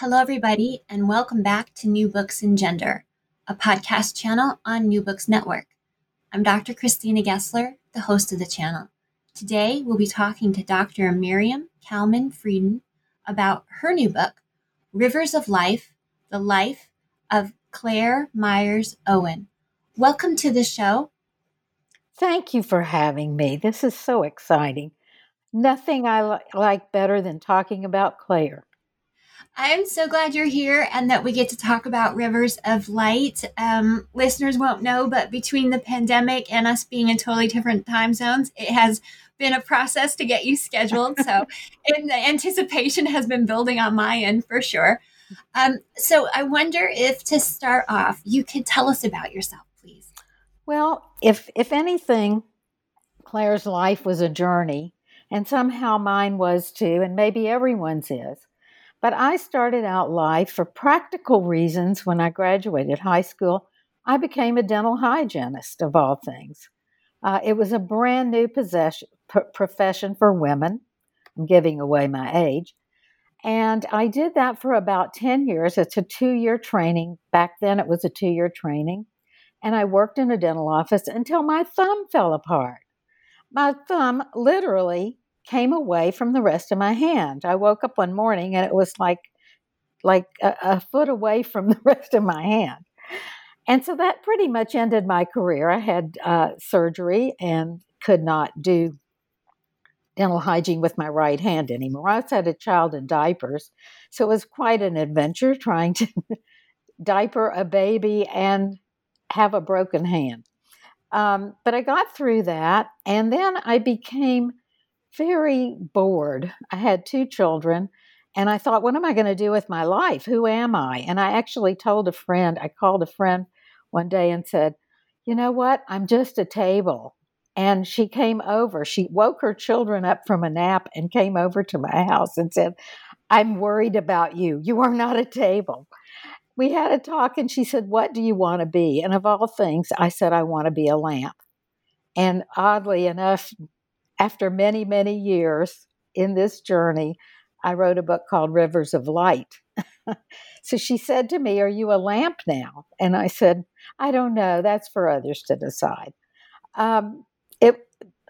Hello, everybody, and welcome back to New Books in Gender, a podcast channel on New Books Network. I'm Dr. Christina Gessler, the host of the channel. Today, we'll be talking to Dr. Miriam Kalman Frieden about her new book, Rivers of Life The Life of Claire Myers Owen. Welcome to the show. Thank you for having me. This is so exciting. Nothing I li- like better than talking about Claire. I'm so glad you're here and that we get to talk about Rivers of Light. Um, listeners won't know, but between the pandemic and us being in totally different time zones, it has been a process to get you scheduled. So, and the anticipation has been building on my end for sure. Um, so, I wonder if to start off, you could tell us about yourself, please. Well, if if anything, Claire's life was a journey, and somehow mine was too, and maybe everyone's is. But I started out life for practical reasons when I graduated high school. I became a dental hygienist, of all things. Uh, it was a brand new possession, p- profession for women. I'm giving away my age. And I did that for about 10 years. It's a two year training. Back then, it was a two year training. And I worked in a dental office until my thumb fell apart. My thumb literally came away from the rest of my hand. I woke up one morning and it was like like a, a, foot away from the rest of my hand. And so that pretty much ended my career. I had uh, surgery and could not do dental hygiene with my right hand anymore. I also had a child in diapers. So it was quite an adventure trying to diaper a baby and have a broken hand. Um, but I got through that. And then I became very bored. I had two children, and I thought, what am I going to do with my life? Who am I? And I actually told a friend, I called a friend one day and said, you know what? I'm just a table. And she came over. She woke her children up from a nap and came over to my house and said, I'm worried about you. You are not a table. We had a talk, and she said, What do you want to be? And of all things, I said, I want to be a lamp. And oddly enough, after many, many years in this journey, I wrote a book called Rivers of Light. so she said to me, Are you a lamp now? And I said, I don't know. That's for others to decide. Um, it,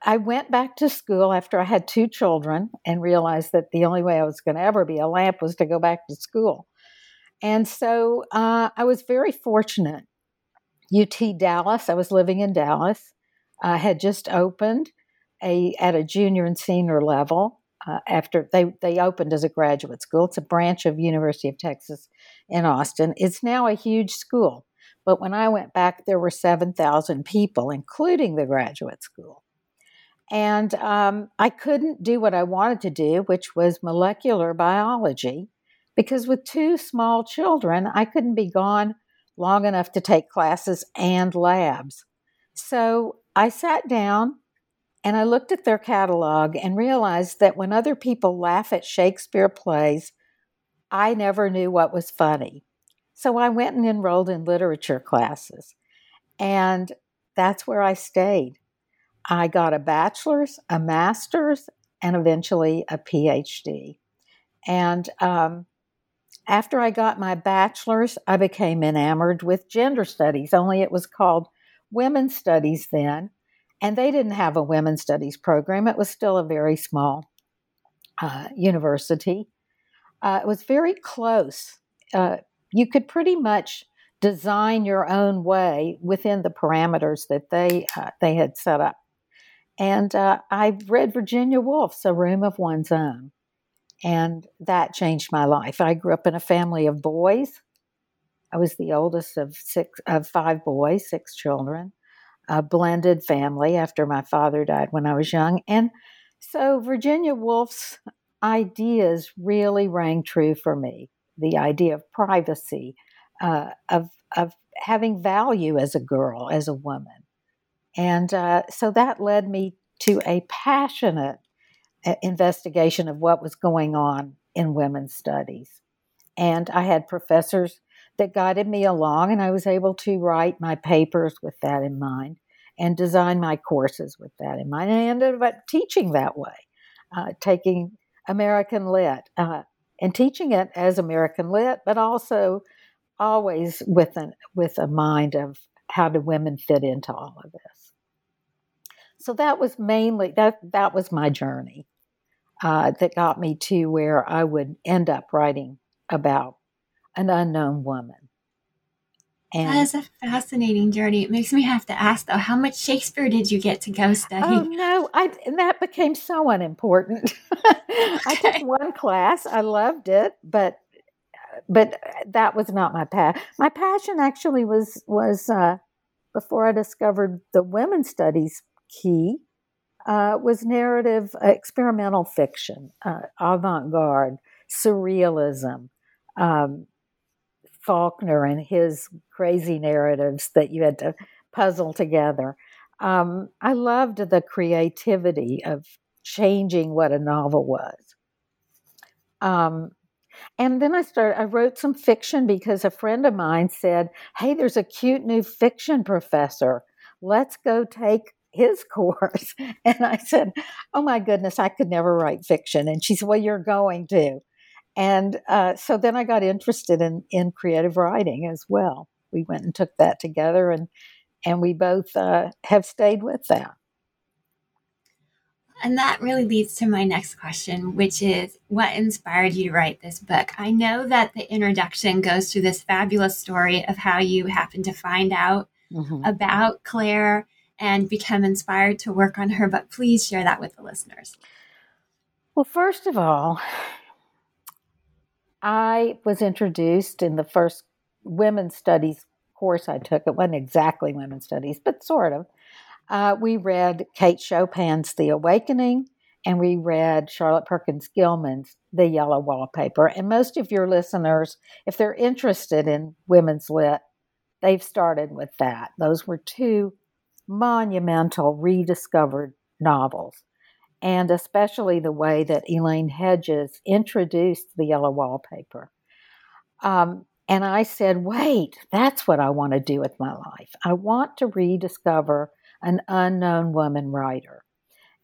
I went back to school after I had two children and realized that the only way I was going to ever be a lamp was to go back to school. And so uh, I was very fortunate. UT Dallas, I was living in Dallas, uh, had just opened a at a junior and senior level. Uh, after they they opened as a graduate school, it's a branch of University of Texas in Austin. It's now a huge school, but when I went back, there were seven thousand people, including the graduate school. And um, I couldn't do what I wanted to do, which was molecular biology, because with two small children, I couldn't be gone long enough to take classes and labs. So I sat down and I looked at their catalog and realized that when other people laugh at Shakespeare plays, I never knew what was funny. So I went and enrolled in literature classes. And that's where I stayed. I got a bachelor's, a master's, and eventually a PhD. And um, after I got my bachelor's, I became enamored with gender studies, only it was called women's studies then. And they didn't have a women's studies program, it was still a very small uh, university. Uh, it was very close. Uh, you could pretty much design your own way within the parameters that they uh, they had set up. And uh, I read Virginia Woolf's A Room of One's Own, and that changed my life. I grew up in a family of boys. I was the oldest of six of five boys, six children, a blended family after my father died when I was young, and so Virginia Woolf's ideas really rang true for me. The idea of privacy, uh, of of having value as a girl, as a woman, and uh, so that led me to a passionate uh, investigation of what was going on in women's studies. And I had professors that guided me along, and I was able to write my papers with that in mind and design my courses with that in mind. And I ended up teaching that way, uh, taking American Lit uh, and teaching it as American Lit, but also always with an with a mind of how do women fit into all of this. So that was mainly that that was my journey uh, that got me to where I would end up writing about an unknown woman. And that is a fascinating journey. It makes me have to ask though, how much Shakespeare did you get to go study? Oh no, I and that became so unimportant. I took one class, I loved it, but but that was not my path. My passion actually was was uh, before I discovered the women's studies key uh, was narrative uh, experimental fiction, uh, avant garde, surrealism. Um, Faulkner and his crazy narratives that you had to puzzle together. Um, I loved the creativity of changing what a novel was. Um, and then I started, I wrote some fiction because a friend of mine said, Hey, there's a cute new fiction professor. Let's go take his course. And I said, Oh my goodness, I could never write fiction. And she said, Well, you're going to. And uh, so then I got interested in, in creative writing as well. We went and took that together, and and we both uh, have stayed with that. And that really leads to my next question, which is what inspired you to write this book? I know that the introduction goes through this fabulous story of how you happened to find out mm-hmm. about Claire and become inspired to work on her, but please share that with the listeners. Well, first of all, I was introduced in the first women's studies course I took. It wasn't exactly women's studies, but sort of. Uh, we read Kate Chopin's The Awakening, and we read Charlotte Perkins Gilman's The Yellow Wallpaper. And most of your listeners, if they're interested in women's lit, they've started with that. Those were two monumental rediscovered novels and especially the way that Elaine Hedges introduced the yellow wallpaper. Um, and I said, wait, that's what I want to do with my life. I want to rediscover an unknown woman writer.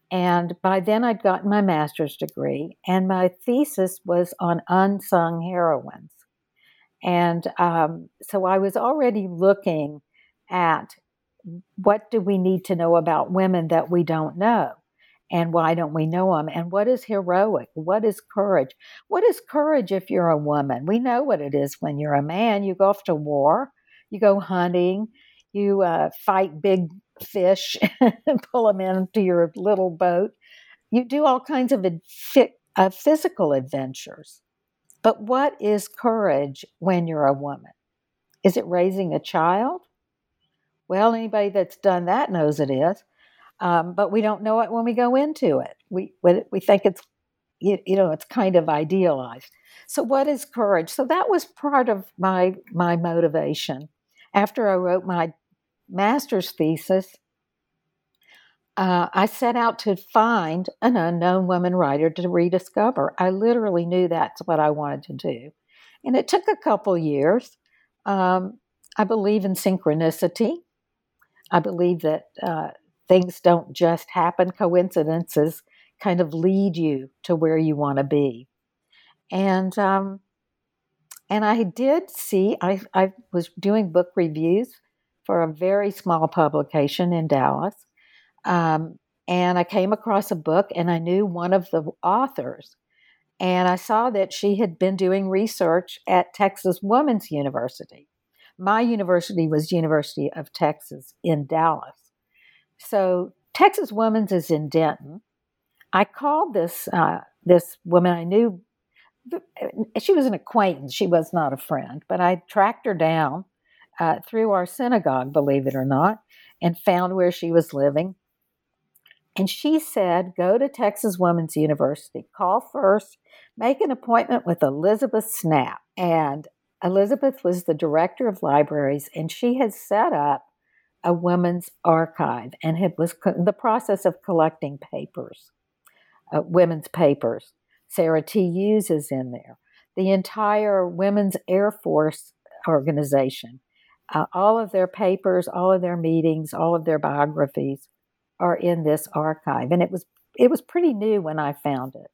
And by then, I'd gotten my master's degree, and my thesis was on unsung heroines. And um, so I was already looking at what do we need to know about women that we don't know? And why don't we know them? And what is heroic? What is courage? What is courage if you're a woman? We know what it is when you're a man. You go off to war, you go hunting, you uh, fight big fish pull them into your little boat. You do all kinds of uh, physical adventures. But what is courage when you're a woman? Is it raising a child? Well, anybody that's done that knows it is um, but we don't know it when we go into it. We we think it's you, you know it's kind of idealized. So what is courage? So that was part of my my motivation. After I wrote my master's thesis, uh, I set out to find an unknown woman writer to rediscover. I literally knew that's what I wanted to do. And it took a couple years. Um, I believe in synchronicity. I believe that uh, things don't just happen, coincidences kind of lead you to where you want to be. And um, and I did see I I was doing book reviews for a very small publication in Dallas, um, and I came across a book and I knew one of the authors, And I saw that she had been doing research at Texas Women's University. My university was University of Texas in Dallas. So Texas Women's is in Denton. I called this uh, this woman I knew. She was an acquaintance. She was not a friend, but I tracked her down uh, through our synagogue, believe it or not, and found where she was living. And she said, Go to Texas Women's University, call first, make an appointment with Elizabeth Snapp. And Elizabeth was the director of libraries, and she had set up a women's archive and had was in the process of collecting papers, uh, women's papers. Sarah T. Hughes is in there. The entire Women's Air Force organization, uh, all of their papers, all of their meetings, all of their biographies are in this archive, and it was it was pretty new when I found it.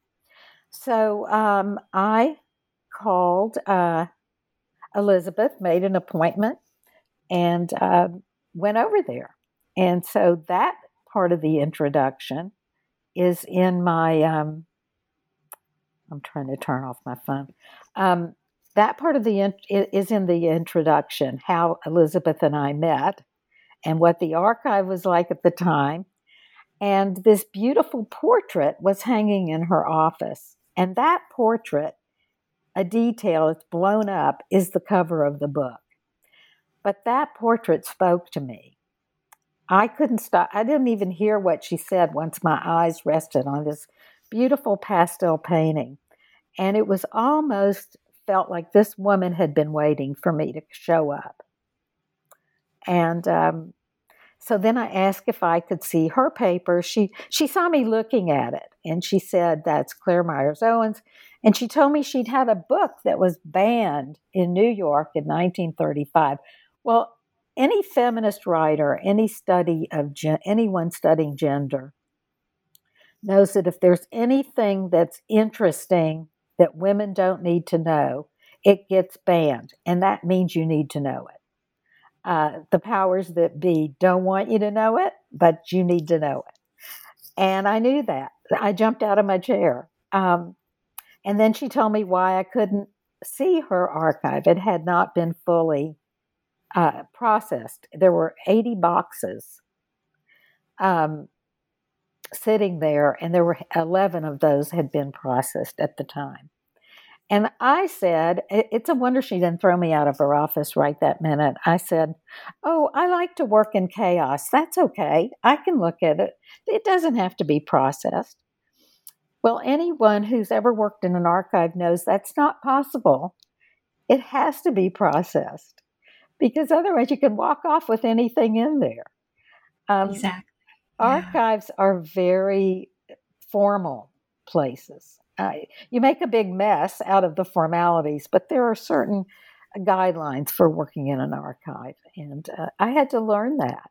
So um, I called uh, Elizabeth, made an appointment, and uh, went over there. And so that part of the introduction is in my. Um, I'm trying to turn off my phone. Um, that part of the is in the introduction. How Elizabeth and I met, and what the archive was like at the time. And this beautiful portrait was hanging in her office. And that portrait, a detail that's blown up, is the cover of the book. But that portrait spoke to me. I couldn't stop. I didn't even hear what she said once my eyes rested on this beautiful pastel painting. And it was almost felt like this woman had been waiting for me to show up. And um, so then I asked if I could see her paper. She she saw me looking at it and she said that's Claire Myers Owens. And she told me she'd had a book that was banned in New York in 1935. Well, any feminist writer, any study of gen- anyone studying gender knows that if there's anything that's interesting that women don't need to know, it gets banned. And that means you need to know it. Uh, the powers that be don't want you to know it, but you need to know it. And I knew that. I jumped out of my chair. Um, and then she told me why I couldn't see her archive. It had not been fully uh, processed. There were 80 boxes um, sitting there, and there were 11 of those had been processed at the time. And I said, It's a wonder she didn't throw me out of her office right that minute. I said, Oh, I like to work in chaos. That's okay. I can look at it. It doesn't have to be processed. Well, anyone who's ever worked in an archive knows that's not possible. It has to be processed because otherwise you can walk off with anything in there. Um, exactly. Yeah. Archives are very formal places uh, you make a big mess out of the formalities, but there are certain guidelines for working in an archive, and uh, I had to learn that.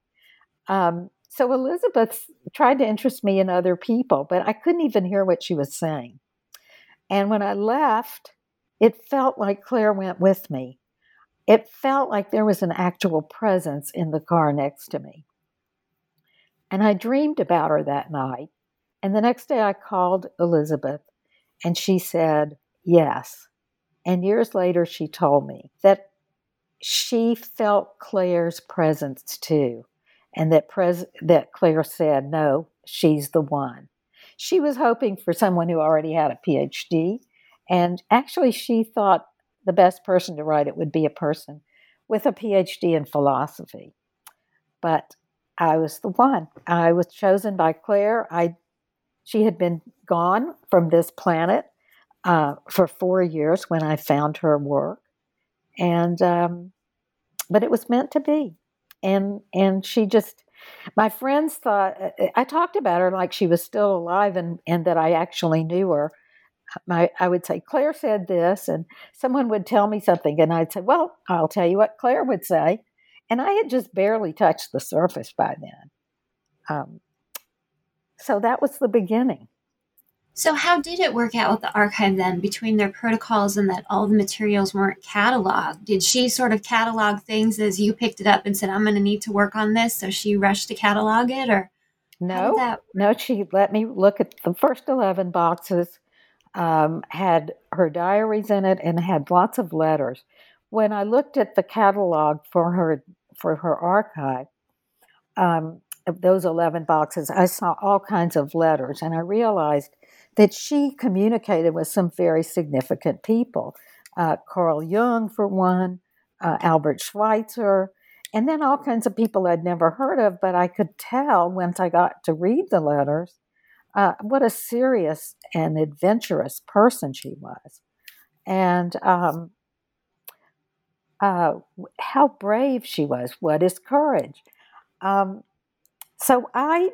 Um, so Elizabeth tried to interest me in other people, but I couldn't even hear what she was saying. And when I left, it felt like Claire went with me. It felt like there was an actual presence in the car next to me. And I dreamed about her that night. And the next day I called Elizabeth and she said, Yes. And years later, she told me that she felt Claire's presence too, and that, pres- that Claire said, No, she's the one. She was hoping for someone who already had a PhD, and actually, she thought the best person to write it would be a person with a PhD in philosophy. But I was the one. I was chosen by Claire. I she had been gone from this planet uh, for four years when I found her work, and um, but it was meant to be, and and she just. My friends thought I talked about her like she was still alive and, and that I actually knew her. My, I would say, Claire said this, and someone would tell me something, and I'd say, Well, I'll tell you what Claire would say. And I had just barely touched the surface by then. Um, so that was the beginning. So, how did it work out with the archive then between their protocols and that all the materials weren't cataloged? Did she sort of catalog things as you picked it up and said, I'm going to need to work on this? So she rushed to catalog it or? No, no, she let me look at the first 11 boxes. Um, had her diaries in it and had lots of letters. When I looked at the catalog for her for her archive, um, of those 11 boxes, I saw all kinds of letters, and I realized that she communicated with some very significant people. Uh, Carl Jung, for one, uh, Albert Schweitzer, and then all kinds of people I'd never heard of, but I could tell once I got to read the letters uh, what a serious and adventurous person she was. And um, uh, how brave she was. What is courage? Um, so I,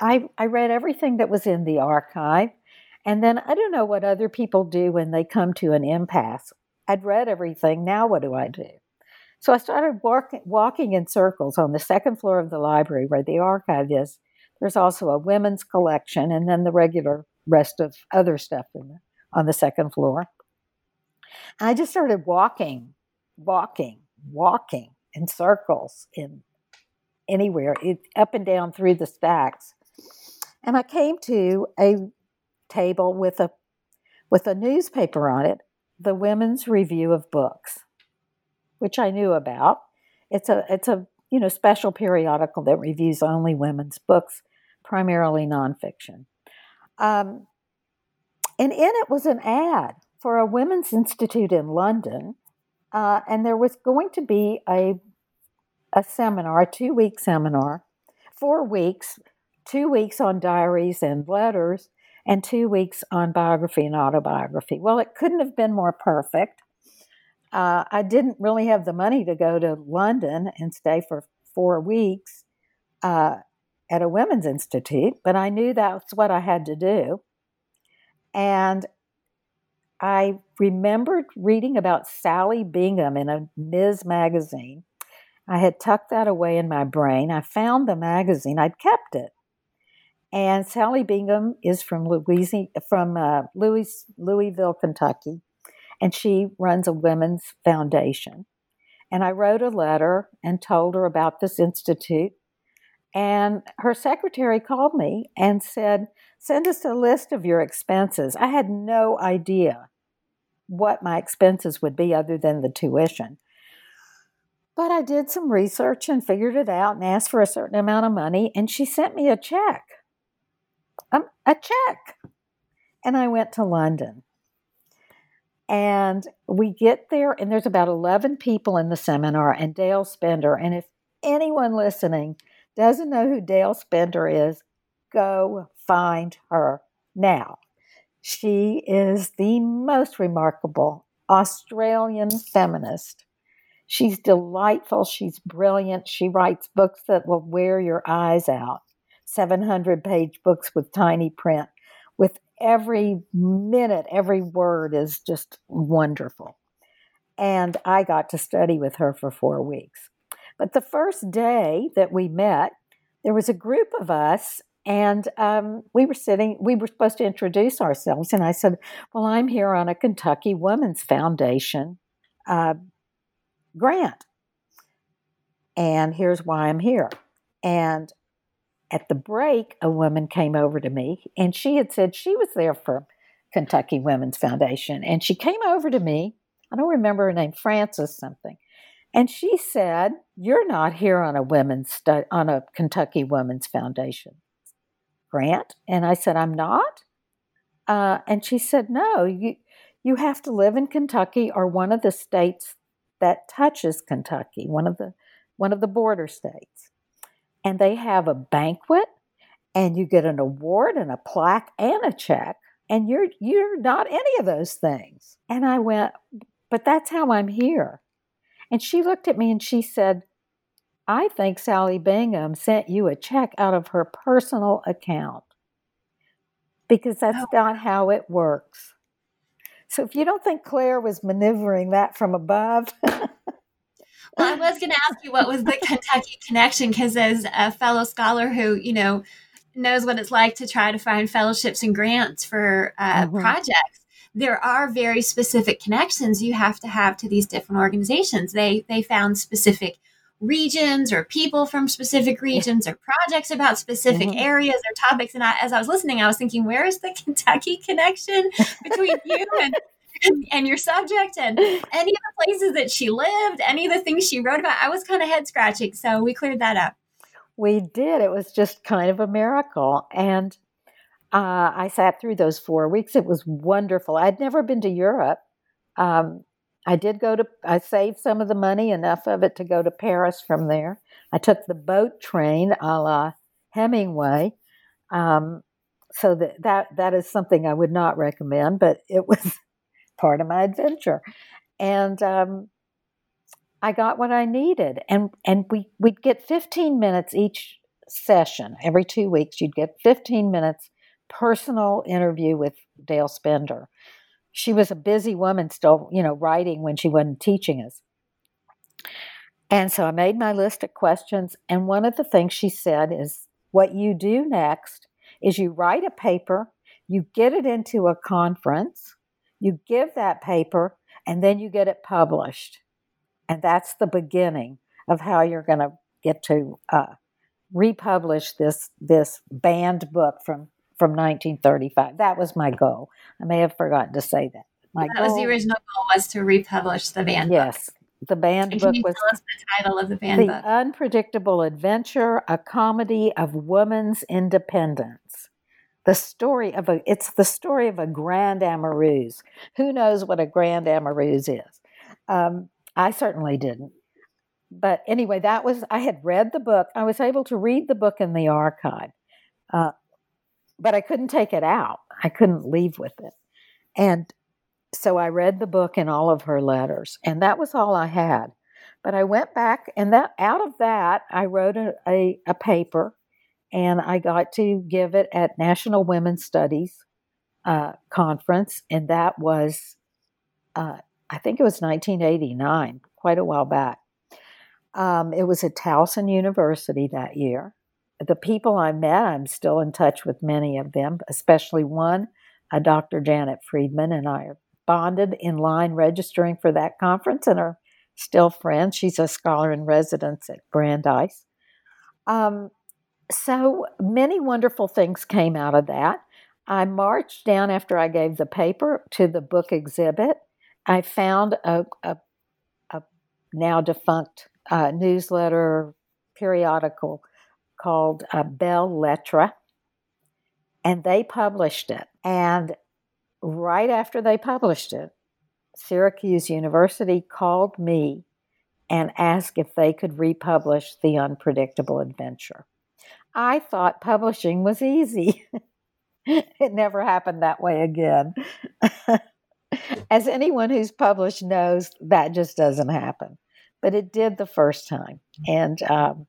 I, I read everything that was in the archive, and then I don't know what other people do when they come to an impasse. I'd read everything. Now what do I do? So I started walk, walking in circles on the second floor of the library where the archive is. There's also a women's collection, and then the regular rest of other stuff the, on the second floor. And I just started walking, walking, walking in circles in anywhere, it, up and down through the stacks. And I came to a table with a with a newspaper on it, the Women's Review of Books, which I knew about. It's a it's a you know special periodical that reviews only women's books, primarily nonfiction. Um, and in it was an ad for a women's institute in London, uh, and there was going to be a a seminar, a two week seminar, four weeks, two weeks on diaries and letters, and two weeks on biography and autobiography. Well, it couldn't have been more perfect. Uh, I didn't really have the money to go to London and stay for four weeks uh, at a women's institute, but I knew that's what I had to do. And I remembered reading about Sally Bingham in a Ms. magazine I had tucked that away in my brain. I found the magazine. I'd kept it. And Sally Bingham is from Louisiana, from uh, Louis, Louisville, Kentucky, and she runs a women's foundation. And I wrote a letter and told her about this institute. And her secretary called me and said, Send us a list of your expenses. I had no idea what my expenses would be other than the tuition. But I did some research and figured it out and asked for a certain amount of money, and she sent me a check. Um, a check. And I went to London. And we get there, and there's about 11 people in the seminar, and Dale Spender. And if anyone listening doesn't know who Dale Spender is, go find her now. She is the most remarkable Australian feminist She's delightful. She's brilliant. She writes books that will wear your eyes out 700 page books with tiny print, with every minute, every word is just wonderful. And I got to study with her for four weeks. But the first day that we met, there was a group of us and um, we were sitting, we were supposed to introduce ourselves. And I said, Well, I'm here on a Kentucky Women's Foundation uh, grant. And here's why I'm here. And at the break, a woman came over to me and she had said she was there for Kentucky Women's Foundation. And she came over to me, I don't remember her name, Frances something. And she said, You're not here on a women's on a Kentucky Women's Foundation grant. And I said, I'm not. Uh, and she said, No, you you have to live in Kentucky or one of the states that touches Kentucky, one of the one of the border states. And they have a banquet and you get an award and a plaque and a check and you're you're not any of those things. And I went, "But that's how I'm here." And she looked at me and she said, I think Sally Bingham sent you a check out of her personal account because that's oh. not how it works. So if you don't think Claire was maneuvering that from above. well, I was going to ask you what was the Kentucky connection because as a fellow scholar who, you know, knows what it's like to try to find fellowships and grants for uh, mm-hmm. projects, there are very specific connections you have to have to these different organizations. They they found specific regions or people from specific regions or projects about specific mm-hmm. areas or topics. And I, as I was listening, I was thinking, where is the Kentucky connection between you and, and, and your subject and any of the places that she lived, any of the things she wrote about? I was kind of head scratching. So we cleared that up. We did. It was just kind of a miracle. And uh, I sat through those four weeks. It was wonderful. I'd never been to Europe. Um, I did go to, I saved some of the money, enough of it to go to Paris from there. I took the boat train a la Hemingway. Um, so that, that, that is something I would not recommend, but it was part of my adventure. And um, I got what I needed. And, and we, we'd get 15 minutes each session. Every two weeks, you'd get 15 minutes personal interview with Dale Spender she was a busy woman still, you know, writing when she wasn't teaching us. And so I made my list of questions. And one of the things she said is what you do next is you write a paper, you get it into a conference, you give that paper, and then you get it published. And that's the beginning of how you're going to get to uh, republish this this banned book from from 1935. That was my goal. I may have forgotten to say that. My that goal, was the original goal was to republish the banned yes, book. the banned and book was the title of the band the book. Unpredictable Adventure: A Comedy of Woman's Independence. The story of a it's the story of a grand amoureuse. Who knows what a grand amoureuse is? Um, I certainly didn't. But anyway, that was I had read the book. I was able to read the book in the archive. Uh, but I couldn't take it out. I couldn't leave with it. And so I read the book and all of her letters, and that was all I had. But I went back, and that out of that, I wrote a, a, a paper, and I got to give it at National Women's Studies uh, Conference, and that was, uh, I think it was 1989, quite a while back. Um, it was at Towson University that year, the people I met, I'm still in touch with many of them, especially one, a Dr. Janet Friedman, and I bonded in line registering for that conference and are still friends. She's a scholar in residence at Brandeis. Um, so many wonderful things came out of that. I marched down after I gave the paper to the book exhibit. I found a, a, a now defunct uh, newsletter periodical called uh, Lettres, and they published it. And right after they published it, Syracuse University called me and asked if they could republish The Unpredictable Adventure. I thought publishing was easy. it never happened that way again. As anyone who's published knows, that just doesn't happen. But it did the first time. And um,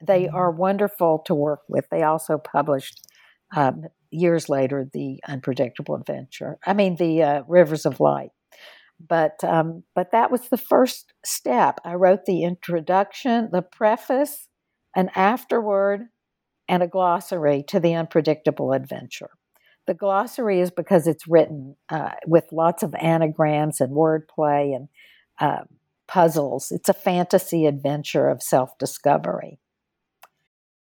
they mm-hmm. are wonderful to work with. They also published um, years later the Unpredictable Adventure. I mean, the uh, Rivers of Light. But um, but that was the first step. I wrote the introduction, the preface, an afterword, and a glossary to the Unpredictable Adventure. The glossary is because it's written uh, with lots of anagrams and wordplay and uh, puzzles. It's a fantasy adventure of self discovery.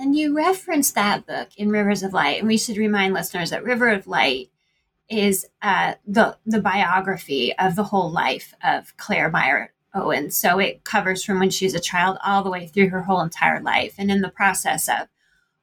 And you referenced that book in Rivers of Light, and we should remind listeners that River of Light is uh, the the biography of the whole life of Claire Meyer Owen. So it covers from when she was a child all the way through her whole entire life. And in the process of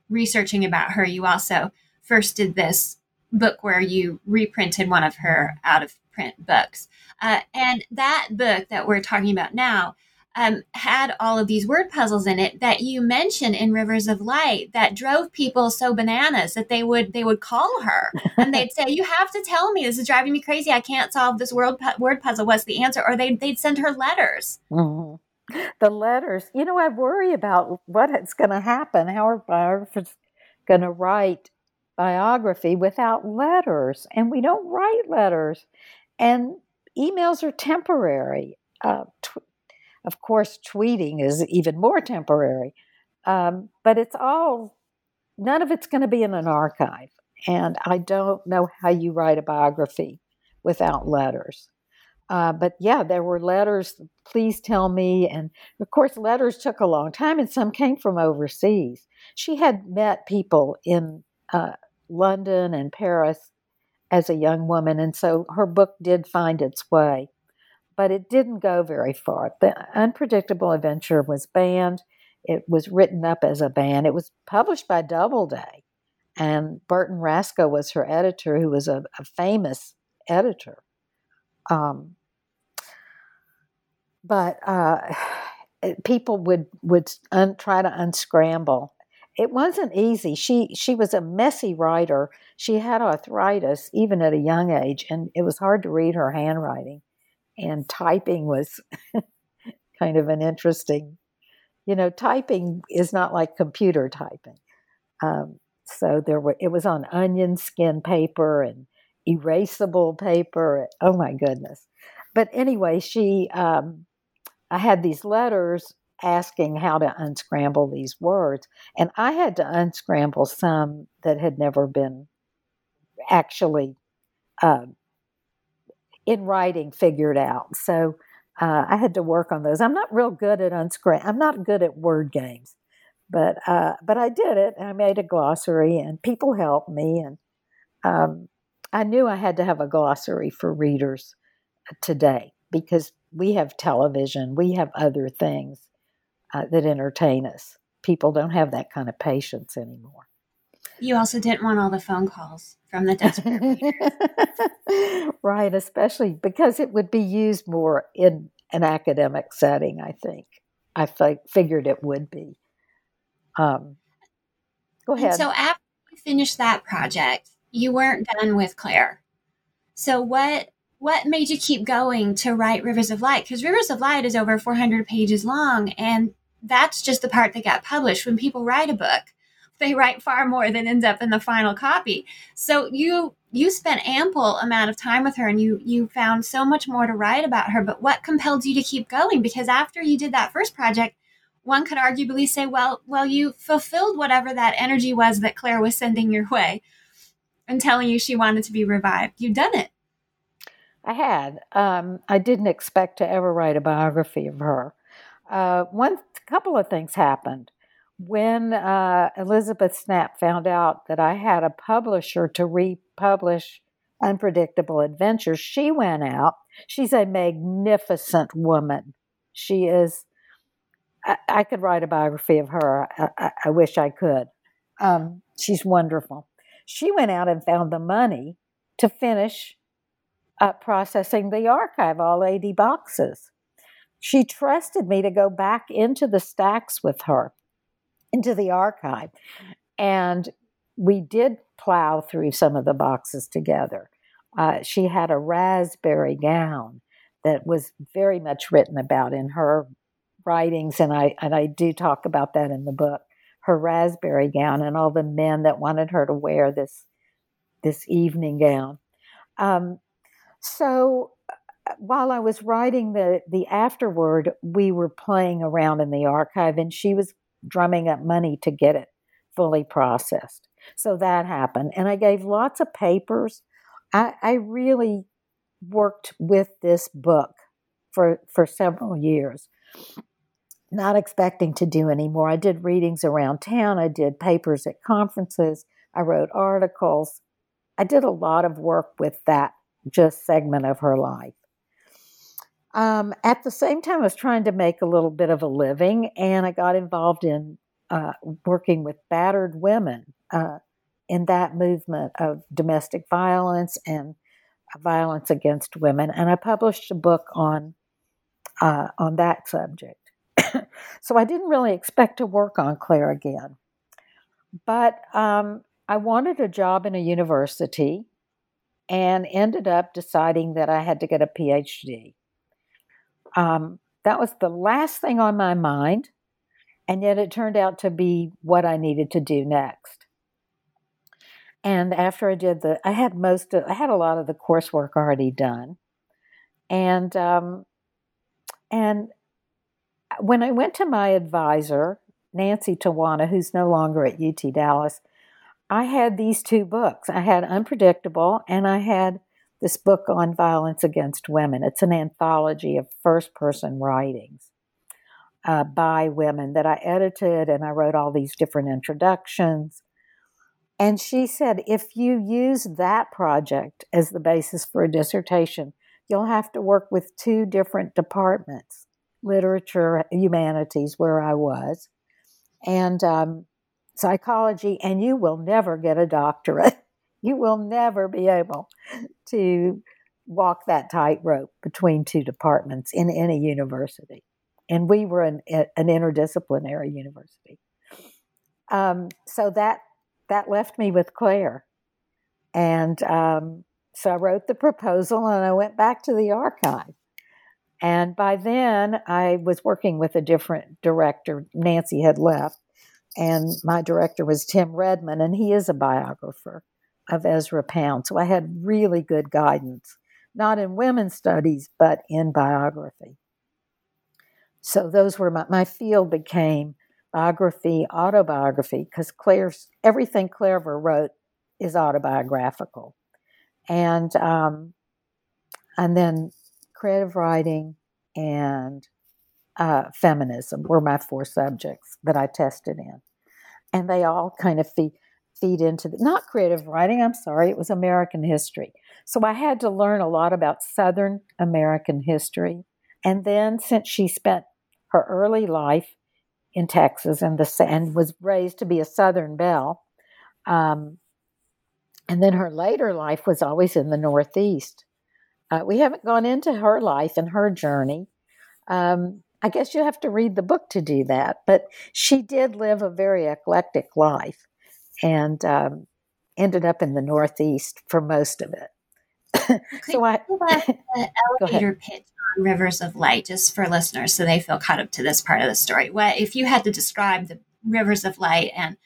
researching about her, you also first did this book where you reprinted one of her out of print books. Uh, and that book that we're talking about now um, had all of these word puzzles in it that you mentioned in Rivers of Light that drove people so bananas that they would they would call her and they'd say, "You have to tell me. This is driving me crazy. I can't solve this word pu- word puzzle. What's the answer?" Or they'd they'd send her letters. Mm-hmm. the letters. You know, I worry about what's going to happen. How are biographers going to write biography without letters? And we don't write letters. And emails are temporary. Uh, of course, tweeting is even more temporary. Um, but it's all, none of it's going to be in an archive. And I don't know how you write a biography without letters. Uh, but yeah, there were letters, please tell me. And of course, letters took a long time, and some came from overseas. She had met people in uh, London and Paris as a young woman, and so her book did find its way. But it didn't go very far. The Unpredictable Adventure was banned. It was written up as a ban. It was published by Doubleday, and Burton Rascoe was her editor, who was a, a famous editor. Um, but uh, people would would un, try to unscramble. It wasn't easy. She she was a messy writer. She had arthritis even at a young age, and it was hard to read her handwriting. And typing was kind of an interesting, you know, typing is not like computer typing. Um, so there were it was on onion skin paper and erasable paper. Oh my goodness! But anyway, she um, I had these letters asking how to unscramble these words, and I had to unscramble some that had never been actually uh, in writing figured out. So uh, I had to work on those. I'm not real good at unscram. I'm not good at word games, but uh, but I did it. I made a glossary, and people helped me, and um, I knew I had to have a glossary for readers today because we have television, we have other things uh, that entertain us. People don't have that kind of patience anymore. You also didn't want all the phone calls from the desperate right, especially because it would be used more in an academic setting, I think. I f- figured it would be. Um, go ahead. And so after you finished that project, you weren't done with Claire. So what what made you keep going to write Rivers of Light? Because Rivers of Light is over 400 pages long, and that's just the part that got published. When people write a book, they write far more than ends up in the final copy. So you you spent ample amount of time with her, and you you found so much more to write about her. But what compelled you to keep going? Because after you did that first project, one could arguably say, well, well, you fulfilled whatever that energy was that Claire was sending your way and telling you she wanted to be revived. You've done it. I had. Um, I didn't expect to ever write a biography of her. Uh, one couple of things happened. When uh, Elizabeth Snapp found out that I had a publisher to republish Unpredictable Adventures, she went out. She's a magnificent woman. She is. I, I could write a biography of her. I, I, I wish I could. Um, she's wonderful. She went out and found the money to finish uh, processing the archive, all 80 boxes. She trusted me to go back into the stacks with her, into the archive. And we did plow through some of the boxes together. Uh, she had a raspberry gown that was very much written about in her writings, and I and I do talk about that in the book. Her raspberry gown and all the men that wanted her to wear this this evening gown. Um, so uh, while I was writing the the afterword, we were playing around in the archive, and she was drumming up money to get it fully processed. So that happened, and I gave lots of papers. I, I really worked with this book for for several years, not expecting to do any more. I did readings around town. I did papers at conferences. I wrote articles. I did a lot of work with that just segment of her life. Um, at the same time, I was trying to make a little bit of a living, and I got involved in uh, working with battered women uh, in that movement of domestic violence and violence against women. And I published a book on uh, on that subject. so I didn't really expect to work on Claire again, but um, I wanted a job in a university and ended up deciding that I had to get a PhD. Um, that was the last thing on my mind. And yet it turned out to be what I needed to do next. And after I did the, I had most of, I had a lot of the coursework already done. And, um, and when I went to my advisor, Nancy Tawana, who's no longer at UT Dallas, I had these two books. I had Unpredictable and I had this book on violence against women. It's an anthology of first person writings uh, by women that I edited and I wrote all these different introductions. And she said, if you use that project as the basis for a dissertation, you'll have to work with two different departments literature, humanities, where I was, and um, psychology, and you will never get a doctorate. you will never be able to walk that tightrope between two departments in any university. And we were an, an interdisciplinary university. Um, so that that left me with Claire. And um, so I wrote the proposal and I went back to the archive. And by then, I was working with a different director. Nancy had left, and my director was Tim Redman, and he is a biographer of Ezra Pound. So I had really good guidance, not in women's studies, but in biography. So those were my, my field became biography, autobiography, because Claire's everything Claire ever wrote is autobiographical, and um, and then creative writing and uh, feminism were my four subjects that I tested in, and they all kind of feed feed into the, not creative writing. I'm sorry, it was American history. So I had to learn a lot about Southern American history, and then since she spent her early life in Texas and the and was raised to be a Southern belle. Um, and then her later life was always in the Northeast. Uh, we haven't gone into her life and her journey. Um, I guess you have to read the book to do that. But she did live a very eclectic life and um, ended up in the Northeast for most of it. so I the elevator pitch on Rivers of Light, just for listeners, so they feel caught up to this part of the story. What if you had to describe the Rivers of Light and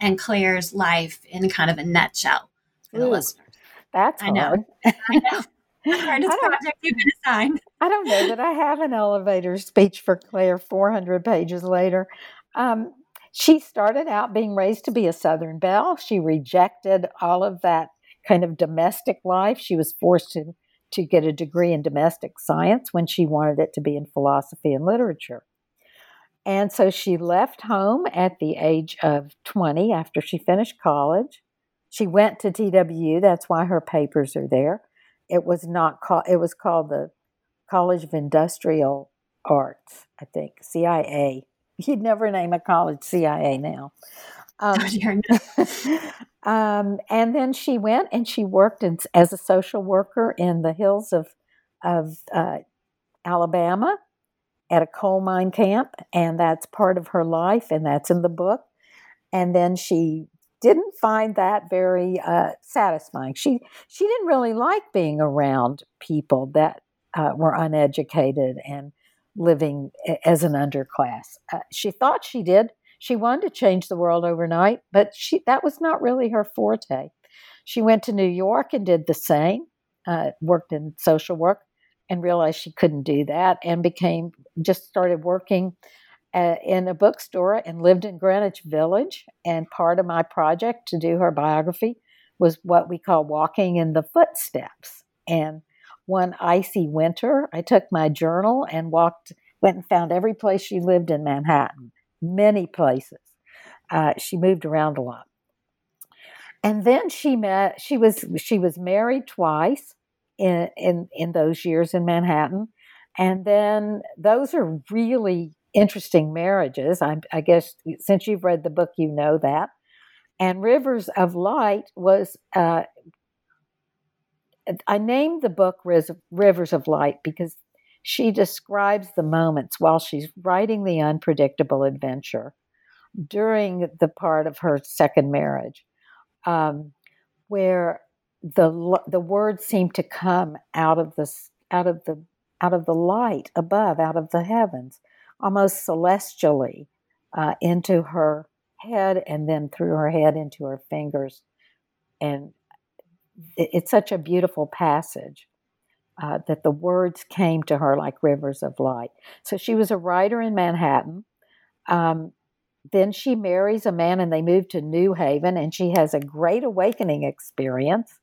and Claire's life in kind of a nutshell for Ooh, the listeners? That's I know. I know. You've been. I don't know that I have an elevator speech for Claire 400 pages later. Um, she started out being raised to be a Southern belle. She rejected all of that kind of domestic life. She was forced to to get a degree in domestic science when she wanted it to be in philosophy and literature. And so she left home at the age of 20 after she finished college. She went to TWU, that's why her papers are there. It was not called it was called the College of Industrial Arts, I think, CIA. You'd never name a college CIA now. Um, um, and then she went and she worked in, as a social worker in the hills of of uh, Alabama at a coal mine camp, and that's part of her life, and that's in the book. And then she didn't find that very uh, satisfying. She she didn't really like being around people that uh, were uneducated and living as an underclass. Uh, she thought she did, she wanted to change the world overnight, but she that was not really her forte. She went to New York and did the same, uh, worked in social work, and realized she couldn't do that, and became just started working uh, in a bookstore and lived in Greenwich Village. And part of my project to do her biography was what we call walking in the footsteps. And one icy winter, I took my journal and walked, went and found every place she lived in Manhattan many places. Uh, she moved around a lot. And then she met. She was she was married twice in in in those years in Manhattan, and then those are really interesting marriages. I, I guess since you've read the book, you know that. And Rivers of Light was. Uh, I named the book Rivers of Light because she describes the moments while she's writing The Unpredictable Adventure during the part of her second marriage um, where the the words seem to come out of the out of the out of the light above, out of the heavens, almost celestially, uh, into her head and then through her head into her fingers. And it's such a beautiful passage uh, that the words came to her like rivers of light. So she was a writer in Manhattan. Um, then she marries a man and they move to New Haven, and she has a great awakening experience,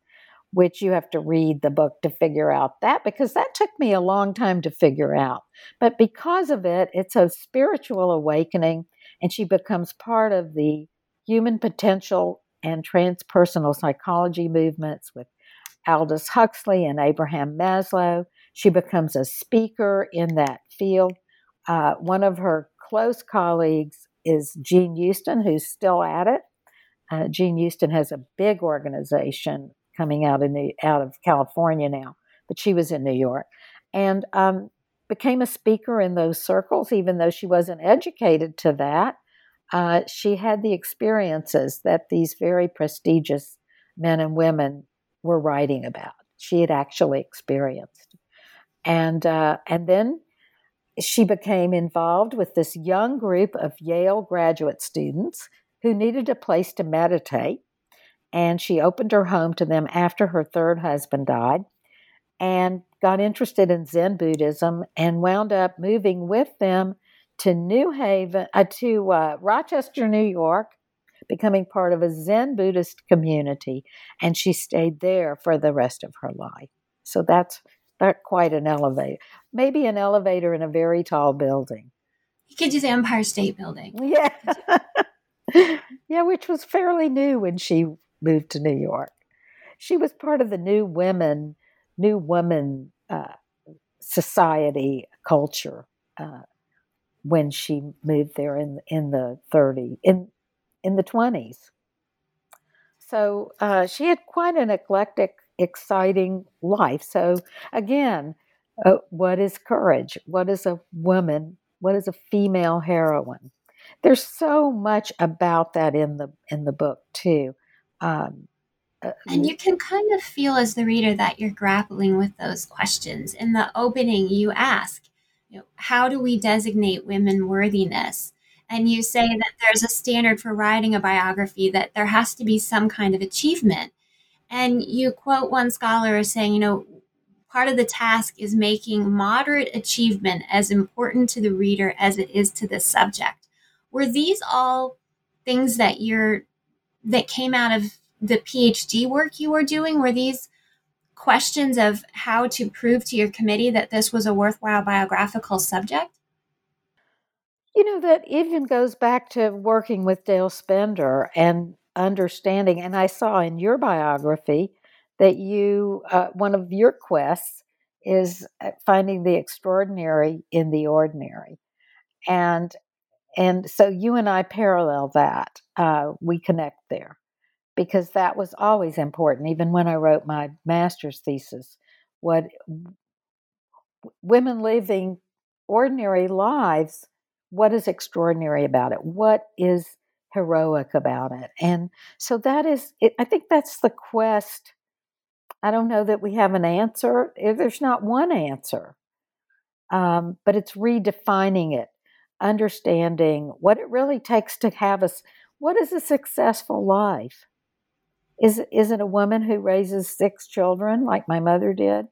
which you have to read the book to figure out that because that took me a long time to figure out. But because of it, it's a spiritual awakening, and she becomes part of the human potential and transpersonal psychology movements with Aldous Huxley and Abraham Maslow. She becomes a speaker in that field. Uh, one of her close colleagues is Jean Houston, who's still at it. Uh, Jean Houston has a big organization coming out of New, out of California now, but she was in New York and um, became a speaker in those circles. Even though she wasn't educated to that, uh, she had the experiences that these very prestigious men and women were writing about. She had actually experienced, and uh, and then she became involved with this young group of Yale graduate students who needed a place to meditate. And she opened her home to them after her third husband died and got interested in Zen Buddhism and wound up moving with them to New Haven, uh, to uh, Rochester, New York, becoming part of a Zen Buddhist community. And she stayed there for the rest of her life. So that's not quite an elevator. Maybe an elevator in a very tall building. You could the Empire State Building. Yeah. yeah, which was fairly new when she moved to New York. She was part of the new women, new woman uh, society culture uh, when she moved there in in the 30 in in the 20s. So uh, she had quite an eclectic exciting life. So, again, uh, what is courage? What is a woman? What is a female heroine? There's so much about that in the in the book too. Um, uh, and you can kind of feel as the reader that you're grappling with those questions. In the opening, you ask, you know, how do we designate women worthiness? And you say that there's a standard for writing a biography that there has to be some kind of achievement. And you quote one scholar as saying, you know, part of the task is making moderate achievement as important to the reader as it is to the subject. Were these all things that you're that came out of the PhD work you were doing? Were these questions of how to prove to your committee that this was a worthwhile biographical subject? You know, that even goes back to working with Dale Spender and understanding. And I saw in your biography that you, uh, one of your quests is uh, finding the extraordinary in the ordinary. And and so you and I parallel that. Uh, we connect there because that was always important. Even when I wrote my master's thesis, what women living ordinary lives, what is extraordinary about it? What is heroic about it. And so that is, it, I think that's the quest. I don't know that we have an answer. Eh, there's not one answer, um, but it's redefining it, understanding what it really takes to have us. What is a successful life? Is is it a woman who raises six children like my mother did?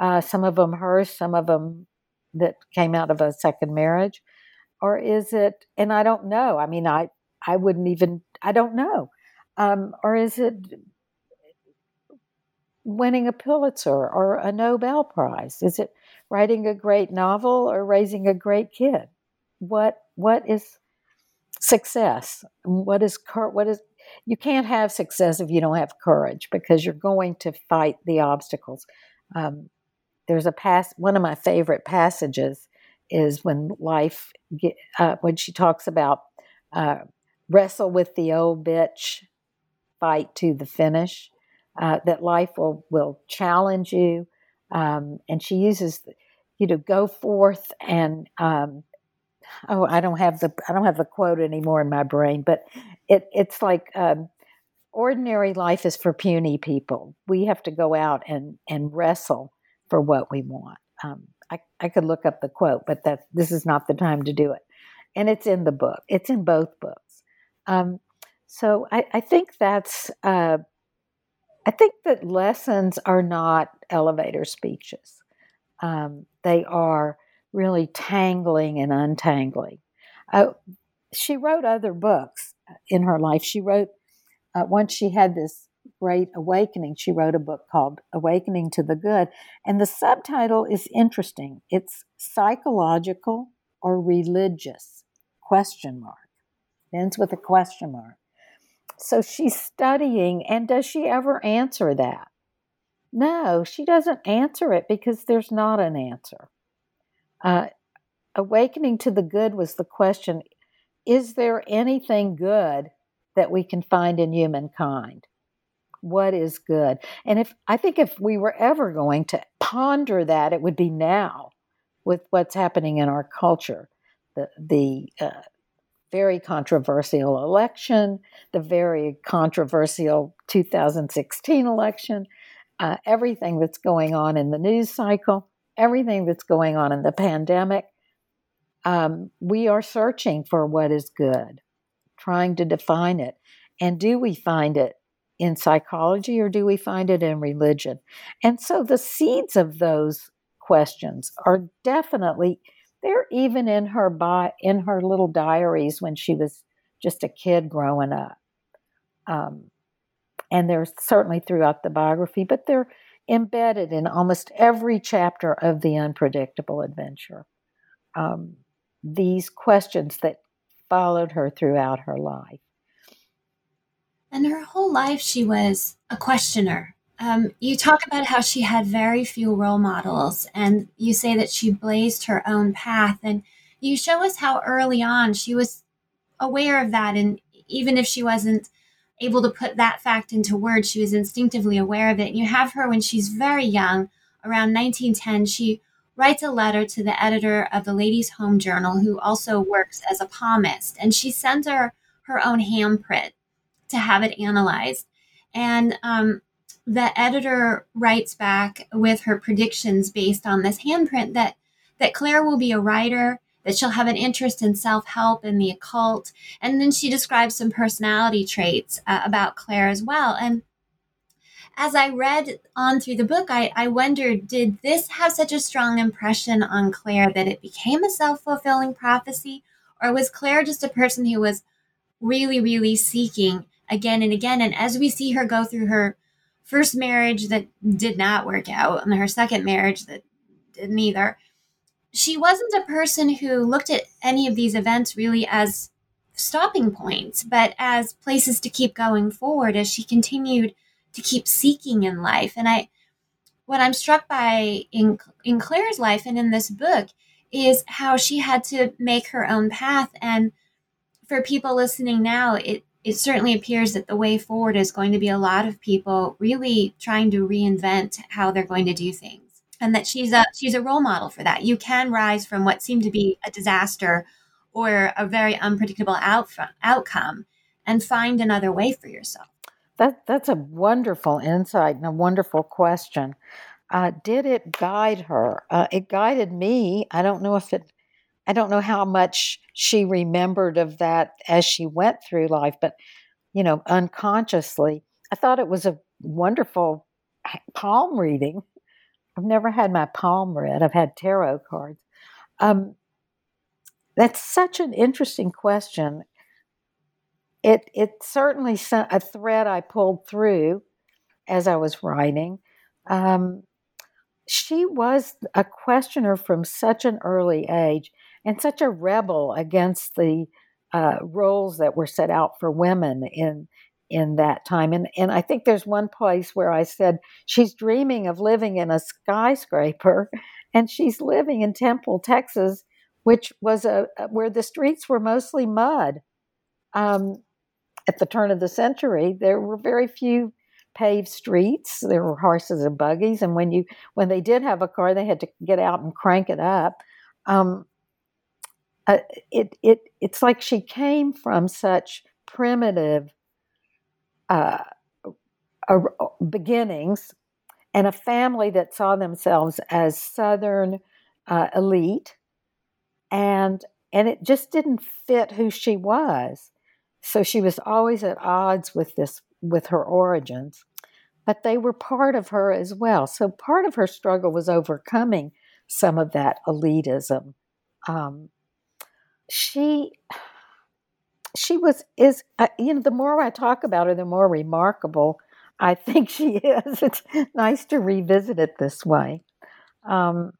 Uh, some of them hers, some of them that came out of a second marriage, or is it? And I don't know. I mean, I I wouldn't even, I don't know. Um, or is it winning a Pulitzer or a Nobel Prize? Is it writing a great novel or raising a great kid? What what is success? What is what is you can't have success if you don't have courage because you're going to fight the obstacles. Um, there's a pass. One of my favorite passages is when life, uh, when she talks about uh, wrestle with the old bitch, fight to the finish. Uh, that life will will challenge you, um, and she uses you know go forth and um, oh I don't have the I don't have the quote anymore in my brain, but it it's like um, ordinary life is for puny people. We have to go out and and wrestle for what we want. Um, I, I could look up the quote, but that this is not the time to do it. And it's in the book. It's in both books. Um, so I, I, think that's. Uh, I think that lessons are not elevator speeches. Um, they are really tangling and untangling. Uh, she wrote other books in her life. She wrote uh, once she had this great awakening. She wrote a book called Awakening to the Good. And the subtitle is interesting. It's psychological or religious question mark. Ends with a question mark. So she's studying, and does she ever answer that? No, she doesn't answer it because there's not an answer. Uh, awakening to the good was the question Is there anything good that we can find in humankind? what is good. And if I think if we were ever going to ponder that, it would be now with what's happening in our culture. The, the uh, very controversial election, the very controversial 2016 election, uh, everything that's going on in the news cycle, everything that's going on in the pandemic. Um, we are searching for what is good, trying to define it. And do we find it in psychology or do we find it in religion? And so the seeds of those questions are definitely they're even in her bi- in her little diaries when she was just a kid growing up. Um, and they're certainly throughout the biography, but they're embedded in almost every chapter of the unpredictable adventure. Um, these questions that followed her throughout her life. And her whole life, she was a questioner. Um, you talk about how she had very few role models, and you say that she blazed her own path. And you show us how early on she was aware of that. And even if she wasn't able to put that fact into words, she was instinctively aware of it. And you have her when she's very young, around 1910, she writes a letter to the editor of the Ladies' Home Journal, who also works as a palmist. And she sends her her own handprint to have it analyzed. And um, the editor writes back with her predictions based on this handprint that that Claire will be a writer, that she'll have an interest in self-help and the occult, and then she describes some personality traits uh, about Claire as well. And as I read on through the book, I, I wondered, did this have such a strong impression on Claire that it became a self-fulfilling prophecy, or was Claire just a person who was really, really seeking again and again. And as we see her go through her first marriage that did not work out and her second marriage that didn't either, she wasn't a person who looked at any of these events really as stopping points, but as places to keep going forward as she continued to keep seeking in life. And I, what I'm struck by in in Claire's life and in this book is how she had to make her own path. And for people listening now, it it certainly appears that the way forward is going to be a lot of people really trying to reinvent how they're going to do things and that she's a she's a role model for that you can rise from what seemed to be a disaster or a very unpredictable out, outcome and find another way for yourself that that's a wonderful insight and a wonderful question uh, did it guide her uh, it guided me i don't know if it I don't know how much she remembered of that as she went through life, but you know, unconsciously, I thought it was a wonderful palm reading. I've never had my palm read. I've had tarot cards. Um, that's such an interesting question. It it certainly sent a thread I pulled through as I was writing. Um, she was a questioner from such an early age and such a rebel against the uh, roles that were set out for women in in that time. And and I think there's one place where I said she's dreaming of living in a skyscraper, and she's living in Temple, Texas, which was a where the streets were mostly mud. Um, at the turn of the century, there were very few paved streets. There were horses and buggies, and when you when they did have a car, they had to get out and crank it up. Um, uh, it it it's like she came from such primitive uh, uh, beginnings and a family that saw themselves as southern uh, elite, and and it just didn't fit who she was. So she was always at odds with this with her origins, but they were part of her as well. So part of her struggle was overcoming some of that elitism. Um, she she was is uh, you know the more I talk about her, the more remarkable I think she is. It's nice to revisit it this way. Um,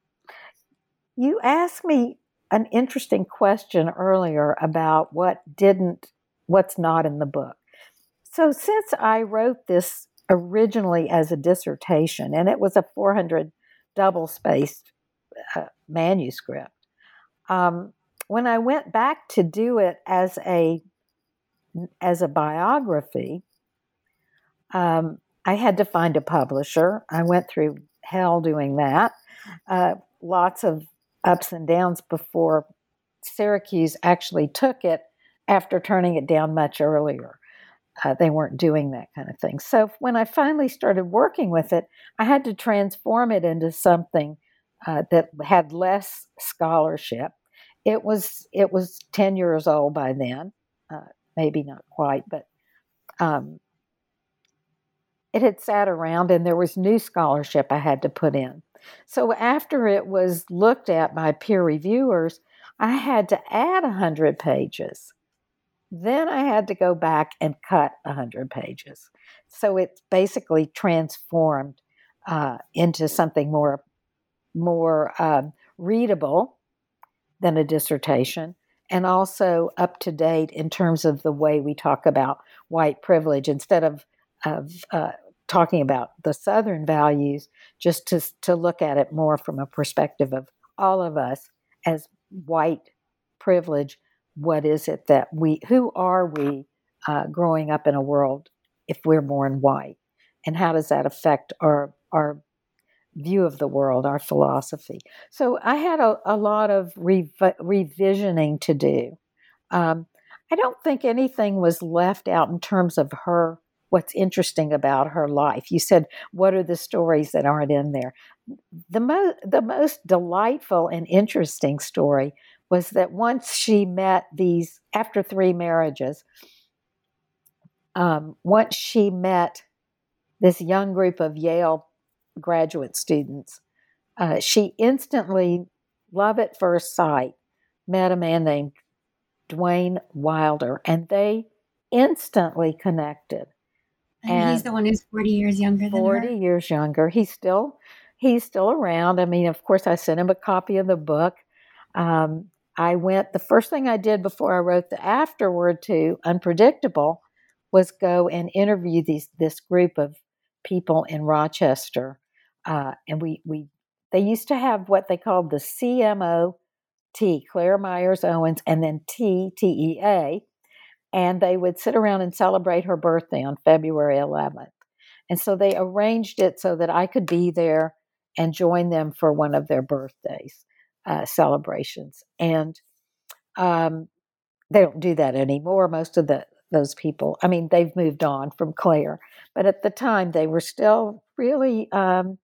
you asked me an interesting question earlier about what didn't, what's not in the book. So since I wrote this originally as a dissertation, and it was a 400 double spaced uh, manuscript, um, when I went back to do it as a as a biography, um, I had to find a publisher. I went through hell doing that. Uh, lots of ups and downs before Syracuse actually took it after turning it down much earlier. Uh, they weren't doing that kind of thing. So when I finally started working with it, I had to transform it into something uh, that had less scholarship. It was it was ten years old by then, uh, maybe not quite, but um, it had sat around and there was new scholarship I had to put in. So after it was looked at by peer reviewers, I had to add 100 pages. Then I had to go back and cut 100 pages. So it's basically transformed uh, into something more, more um, readable than a dissertation and also up to date in terms of the way we talk about white privilege instead of of uh, talking about the Southern values, just to, to look at it more from a perspective of all of us as white privilege. What is it that we, who are we uh, growing up in a world if we're born white? And how does that affect our, our view of the world, our philosophy? So I had a, a lot of rev- revisioning to do. Um, I don't think anything was left out in terms of her what's interesting about her life. You said, what are the stories that aren't in there? The, mo- the most delightful and interesting story was that once she met these, after three marriages, um, once she met this young group of Yale graduate students, uh, she instantly, love at first sight, met a man named Dwayne Wilder, and they instantly connected. And, and he's the one who's 40 years younger than 40 her. years younger. He's still he's still around. I mean, of course, I sent him a copy of the book. Um, I went, the first thing I did before I wrote the afterword to Unpredictable was go and interview these this group of people in Rochester. Uh, and we, we, they used to have what they called the CMO T, Claire Myers Owens, and then T, T E A, and they would sit around and celebrate her birthday on February 11th. And so they arranged it so that I could be there and join them for one of their birthdays uh, celebrations. And um, they don't do that anymore. Most of the those people, I mean, they've moved on from Claire, but at the time they were still really um,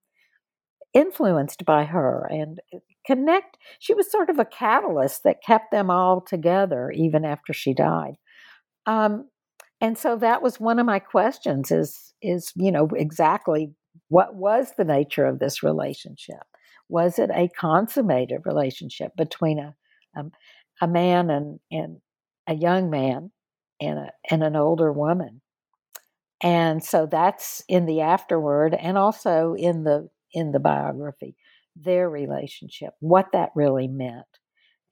influenced by her and connect. She was sort of a catalyst that kept them all together even after she died. Um, and so that was one of my questions is is you know exactly what was the nature of this relationship was it a consummated relationship between a um, a man and and a young man and a and an older woman and so that's in the afterword and also in the in the biography their relationship what that really meant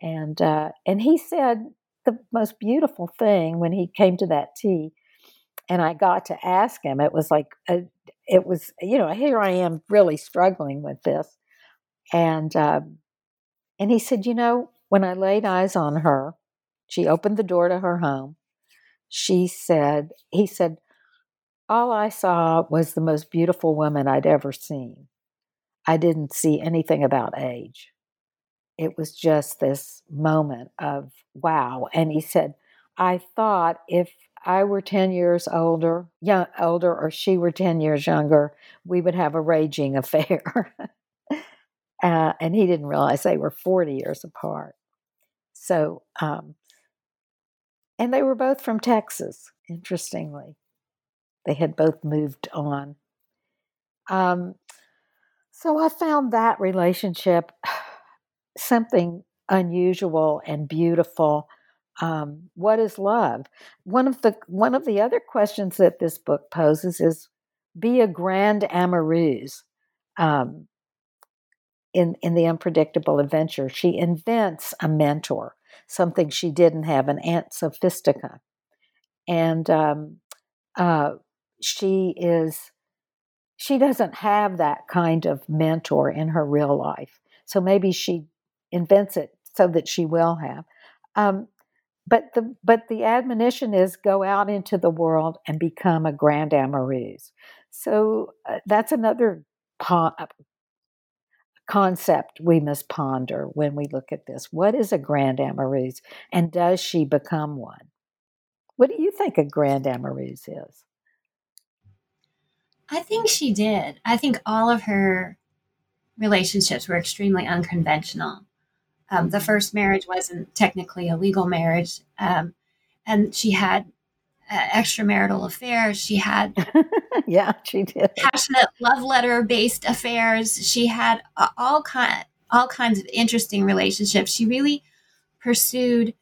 and uh, and he said the most beautiful thing when he came to that tea and I got to ask him. It was like, a, it was, you know, here I am really struggling with this. And, um, and he said, you know, when I laid eyes on her, she opened the door to her home. She said, he said, all I saw was the most beautiful woman I'd ever seen. I didn't see anything about age it was just this moment of wow. And he said, I thought if I were 10 years older, young, older, or she were 10 years younger, we would have a raging affair. Uh, and he didn't realize they were 40 years apart. So, um, and they were both from Texas, interestingly. They had both moved on. Um, so I found that relationship something unusual and beautiful. Um, what is love? One of the one of the other questions that this book poses is: be a grand amoureuse. Um, in in the unpredictable adventure, she invents a mentor, something she didn't have, an Aunt Sophistica, and um, uh, she is she doesn't have that kind of mentor in her real life. So maybe she invents it so that she will have. Um, but the but the admonition is go out into the world and become a grand amoureuse. So uh, that's another po- concept we must ponder when we look at this. What is a grand amoureuse, and does she become one? What do you think a grand amoureuse is? I think she did. I think all of her relationships were extremely unconventional. Um, the first marriage wasn't technically a legal marriage, um, and she had extramarital affairs. She had, yeah, she did passionate love letter based affairs. She had uh, all kind all kinds of interesting relationships. She really pursued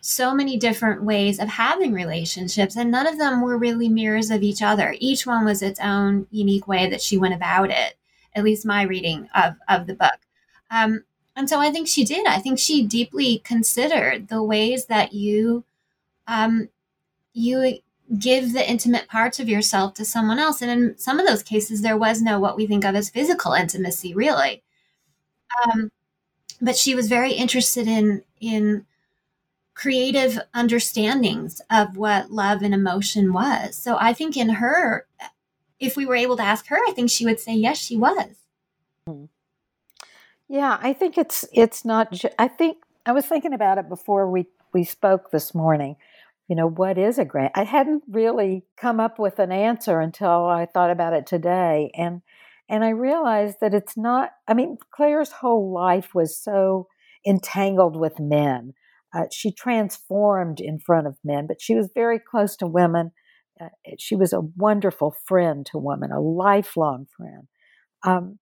so many different ways of having relationships, and none of them were really mirrors of each other. Each one was its own unique way that she went about it. At least my reading of of the book. Um, and so I think she did. I think she deeply considered the ways that you um, you give the intimate parts of yourself to someone else. And in some of those cases, there was no what we think of as physical intimacy, really. Um, but she was very interested in in creative understandings of what love and emotion was. So I think in her, if we were able to ask her, I think she would say yes, she was. Yeah, I think it's it's not. I think I was thinking about it before we we spoke this morning. You know, what is a grant? I hadn't really come up with an answer until I thought about it today, and and I realized that it's not. I mean, Claire's whole life was so entangled with men. Uh, she transformed in front of men, but she was very close to women. Uh, she was a wonderful friend to women, a lifelong friend. Um,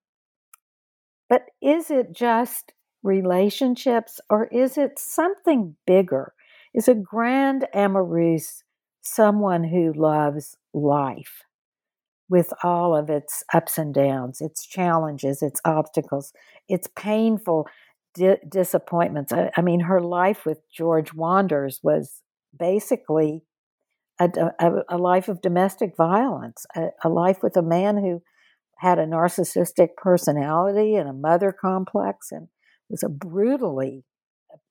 but is it just relationships or is it something bigger? Is a grand amoureuse someone who loves life with all of its ups and downs, its challenges, its obstacles, its painful di- disappointments? I, I, mean, her life with George Wanders was basically a, a, a life of domestic violence, a, a life with a man who had a narcissistic personality and a mother complex and was a brutally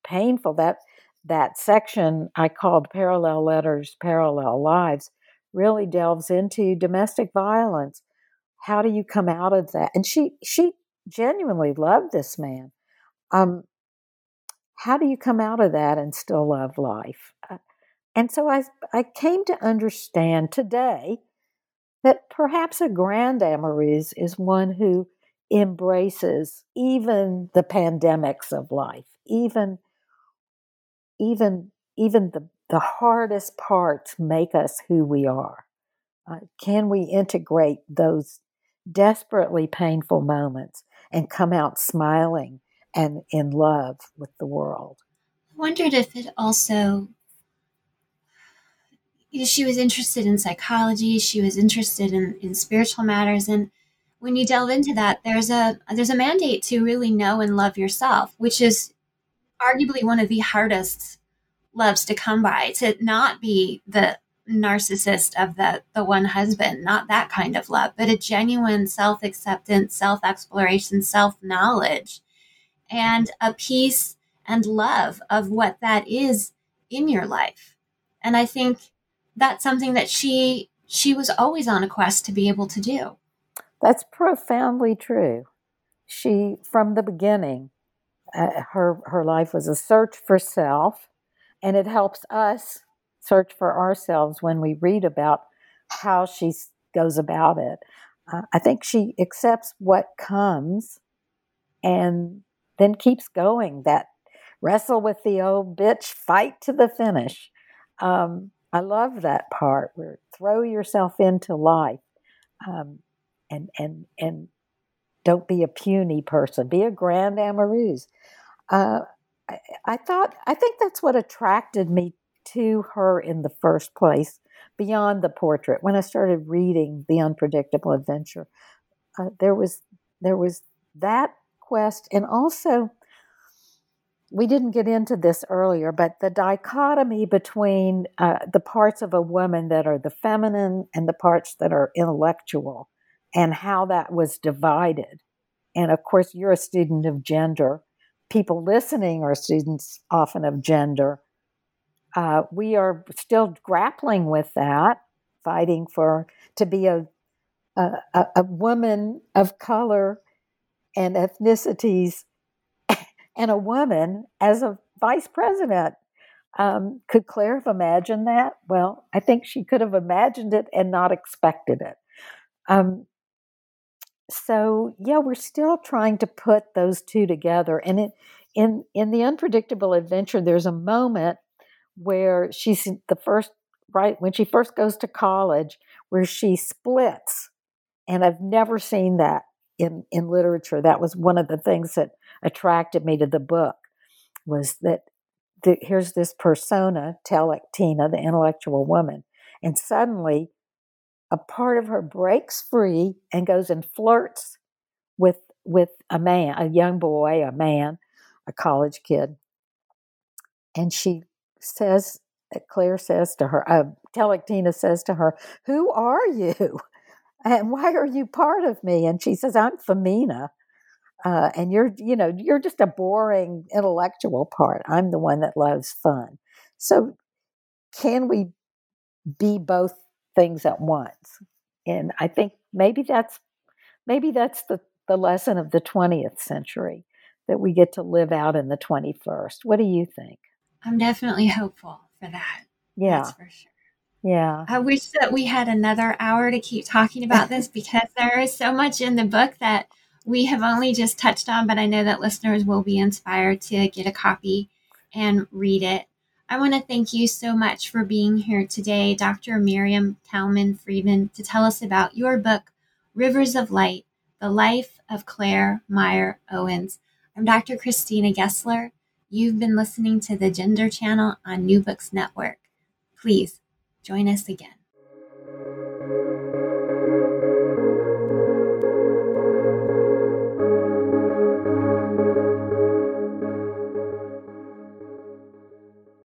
painful that that section I called parallel letters parallel lives really delves into domestic violence. How do you come out of that? And she she genuinely loved this man. Um how do you come out of that and still love life? Uh, and so I I came to understand today that perhaps a grand amoureuse is one who embraces even the pandemics of life, even even even the, the hardest parts make us who we are. Uh, can we integrate those desperately painful moments and come out smiling and in love with the world? I wondered if it also she was interested in psychology she was interested in, in spiritual matters and when you delve into that there's a there's a mandate to really know and love yourself which is arguably one of the hardest loves to come by to not be the narcissist of the the one husband not that kind of love but a genuine self-acceptance self-exploration self-knowledge and a peace and love of what that is in your life and i think that's something that she she was always on a quest to be able to do. That's profoundly true. She from the beginning uh, her her life was a search for self and it helps us search for ourselves when we read about how she goes about it. Uh, I think she accepts what comes and then keeps going. That wrestle with the old bitch, fight to the finish. Um, I love that part where throw yourself into life, um, and and and don't be a puny person. Be a grand amoureuse. Uh, I, I thought I think that's what attracted me to her in the first place. Beyond the portrait, when I started reading The Unpredictable Adventure, uh, there was there was that quest, and also we didn't get into this earlier, but the dichotomy between uh, the parts of a woman that are the feminine and the parts that are intellectual, and how that was divided. And of course, you're a student of gender. People listening are students often of gender. Uh, we are still grappling with that, fighting for to be a, a, a woman of color and ethnicities and a woman as a vice president. Um, could Claire have imagined that? Well, I think she could have imagined it and not expected it. Um, so yeah, we're still trying to put those two together. And it, in in the unpredictable adventure, there's a moment where she's the first right when she first goes to college, where she splits, and I've never seen that in in literature. That was one of the things that attracted me to the book was that the, here's this persona, Telek-Tina, the intellectual woman, and suddenly a part of her breaks free and goes and flirts with with a man, a young boy, a man, a college kid, and she says, Claire says to her, uh, says to her, "Who are you?" and why are you part of me? And she says, I'm Femina. Uh, and you're, you know, you're just a boring intellectual part. I'm the one that loves fun. So, can we be both things at once? And I think maybe that's maybe that's the the lesson of the 20th century that we get to live out in the 21st. What do you think? I'm definitely hopeful for that. Yeah, that's for sure. Yeah. I wish that we had another hour to keep talking about this because there is so much in the book that we have only just touched on, but I know that listeners will be inspired to get a copy and read it. I want to thank you so much for being here today, Dr. Miriam Talman Friedman, to tell us about your book, Rivers of Light The Life of Claire Meyer Owens. I'm Dr. Christina Gessler. You've been listening to the Gender Channel on New Books Network. Please Join us again.